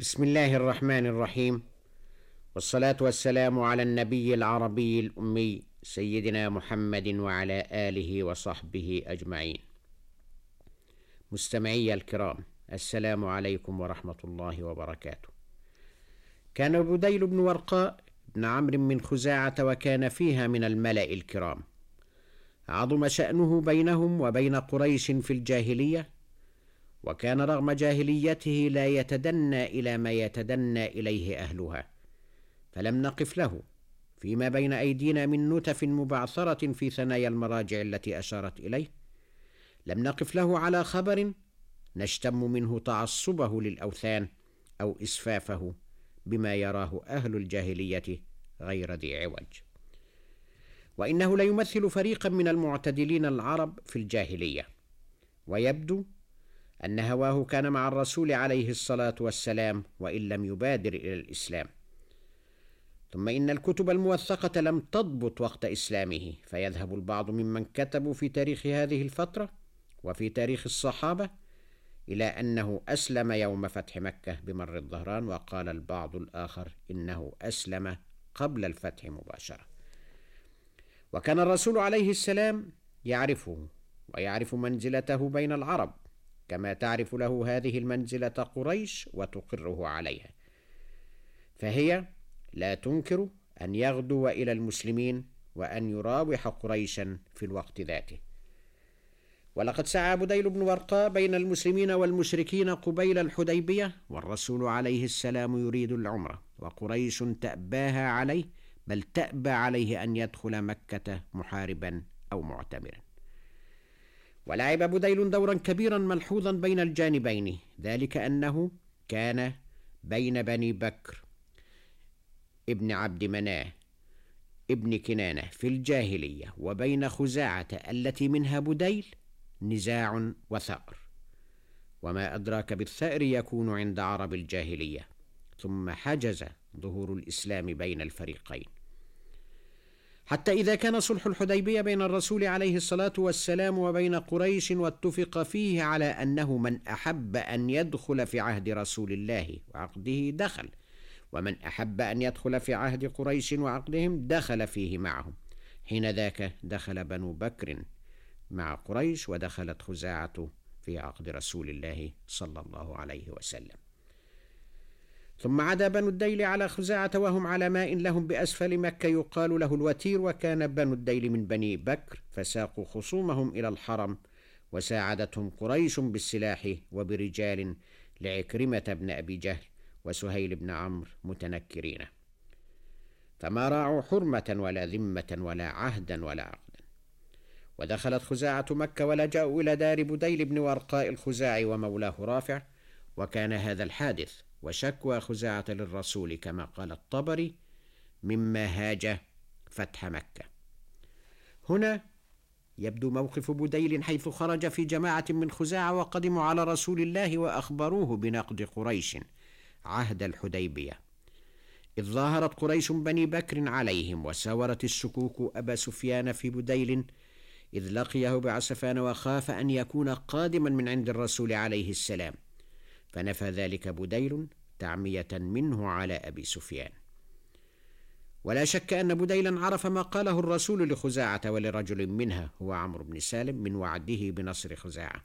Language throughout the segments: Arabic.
بسم الله الرحمن الرحيم والصلاه والسلام على النبي العربي الامي سيدنا محمد وعلى اله وصحبه اجمعين مستمعي الكرام السلام عليكم ورحمه الله وبركاته كان بديل بن ورقاء بن عمرو من خزاعه وكان فيها من الملا الكرام عظم شانه بينهم وبين قريش في الجاهليه وكان رغم جاهليته لا يتدنى إلى ما يتدنى إليه أهلها. فلم نقف له. فيما بين أيدينا من نتف مبعثرة في ثنايا المراجع التي أشارت إليه. لم نقف له على خبر نشتم منه تعصبه للأوثان أو إسفافه بما يراه أهل الجاهلية غير ذي عوج. وإنه ليمثل فريقا من المعتدلين العرب في الجاهلية. ويبدو أن هواه كان مع الرسول عليه الصلاة والسلام وإن لم يبادر إلى الإسلام. ثم إن الكتب الموثقة لم تضبط وقت إسلامه فيذهب البعض ممن كتبوا في تاريخ هذه الفترة وفي تاريخ الصحابة إلى أنه أسلم يوم فتح مكة بمر الظهران وقال البعض الآخر إنه أسلم قبل الفتح مباشرة. وكان الرسول عليه السلام يعرفه ويعرف منزلته بين العرب كما تعرف له هذه المنزلة قريش وتقره عليها. فهي لا تنكر أن يغدو إلى المسلمين وأن يراوح قريشا في الوقت ذاته. ولقد سعى بديل بن ورقاء بين المسلمين والمشركين قبيل الحديبية والرسول عليه السلام يريد العمرة وقريش تاباها عليه بل تأبى عليه أن يدخل مكة محاربا أو معتمرا. ولعب بديل دورا كبيرا ملحوظا بين الجانبين ذلك أنه كان بين بني بكر ابن عبد مناة ابن كنانة في الجاهلية وبين خزاعة التي منها بديل نزاع وثأر. وما أدراك بالثأر يكون عند عرب الجاهلية ثم حجز ظهور الإسلام بين الفريقين. حتى إذا كان صلح الحديبية بين الرسول عليه الصلاة والسلام وبين قريش واتفق فيه على أنه من أحب أن يدخل في عهد رسول الله وعقده دخل ومن أحب أن يدخل في عهد قريش وعقدهم دخل فيه معهم. حين ذاك دخل بنو بكر مع قريش ودخلت خزاعة في عقد رسول الله صلى الله عليه وسلم. ثم عدا بنو الديل على خزاعة وهم على ماء لهم بأسفل مكة. يقال له الوتير وكان بنو الديل من بني بكر فساقوا خصومهم إلى الحرم وساعدتهم قريش بالسلاح وبرجال لعكرمة بن أبي جهل وسهيل بن عمرو متنكرين. فما راعوا حرمة ولا ذمة ولا عهدا ولا عقدا. ودخلت خزاعة مكة ولجأوا إلى دار بديل بن ورقاء الخزاعي ومولاه رافع وكان هذا الحادث. وشكوى خزاعة للرسول كما قال الطبري مما هاج فتح مكة. هنا يبدو موقف بديل حيث خرج في جماعة من خزاعة وقدموا على رسول الله وأخبروه بنقد قريش عهد الحديبية. إذ ظاهرت قريش بني بكر عليهم وساورت الشكوك أبا سفيان في بديل إذ لقيه بعسفان وخاف أن يكون قادما من عند الرسول عليه السلام. فنفى ذلك بديل تعمية منه على أبي سفيان. ولا شك أن بديلا عرف ما قاله الرسول لخزاعة ولرجل منها هو عمرو بن سالم من وعده بنصر خزاعة.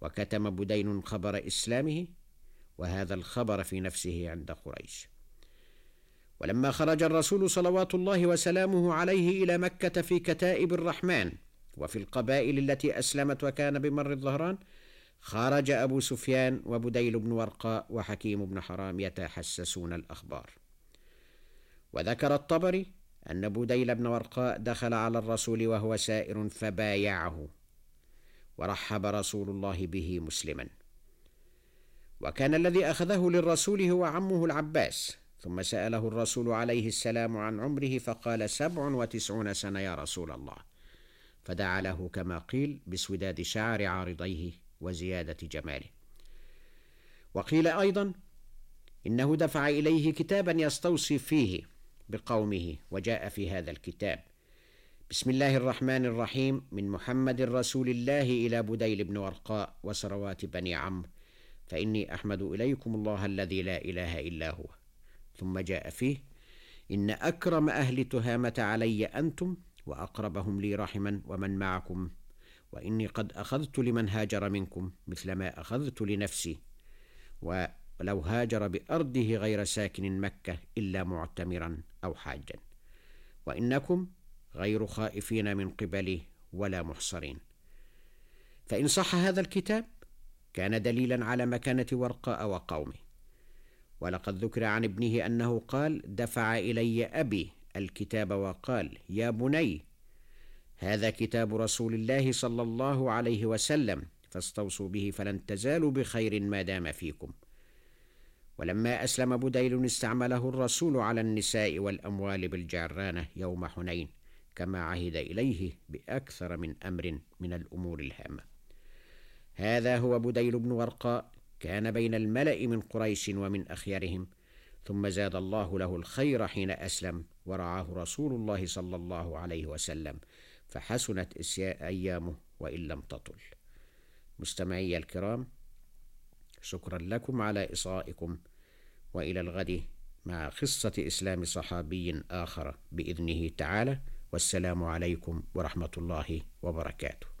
وكتم بديل خبر إسلامه وهذا الخبر في نفسه عند قريش. ولما خرج الرسول صلوات الله وسلامه عليه إلى مكة في كتائب الرحمن وفي القبائل التي أسلمت وكان بمر الظهران خرج أبو سفيان وبديل بن ورقاء وحكيم بن حرام يتحسسون الأخبار. وذكر الطبري أن بديل بن ورقاء دخل على الرسول وهو سائر فبايعه ورحب رسول الله به مسلما. وكان الذي أخذه للرسول هو عمه العباس ثم سأله الرسول عليه السلام عن عمره فقال سبع وتسعون سنة يا رسول الله. فدعا له كما قيل بسوداد شعر عارضيه. وزيادة جماله. وقيل أيضا إنه دفع إليه كتابا يستوصي فيه بقومه وجاء في هذا الكتاب. بسم الله الرحمن الرحيم. من محمد رسول الله إلى بديل بن ورقاء وسروات بني عمرو. فإني أحمد إليكم الله الذي لا إله إلا هو. ثم جاء فيه إن أكرم أهل تهامة علي أنتم وأقربهم لي رحما ومن معكم. وإني قد أخذت لمن هاجر منكم مثل ما أخذت لنفسي. ولو هاجر بأرضه غير ساكن مكة إلا معتمرا أو حاجا. وإنكم غير خائفين من قبلي ولا محصرين. فإن صح هذا الكتاب كان دليلا على مكانة ورقاء وقومه ولقد ذكر عن ابنه أنه قال دفع إلي أبي الكتاب وقال يا بني هذا كتاب رسول الله صلى الله عليه وسلم فاستوصوا به فلن تزالوا بخير ما دام فيكم. ولما أسلم بديل استعمله الرسول على النساء والأموال بالجعرانة يوم حنين كما عهد إليه بأكثر من أمر من الأمور الهامة. هذا هو بديل بن ورقاء كان بين الملأ من قريش ومن أخيارهم ثم زاد الله له الخير حين أسلم ورعاه رسول الله صلى الله عليه وسلم. فحسنت أيامه وإن لم تطل. مستمعي الكرام شكرا لكم على إصغائكم وإلى الغد مع قصة إسلام صحابي آخر بإذنه تعالى. والسلام عليكم ورحمة الله وبركاته.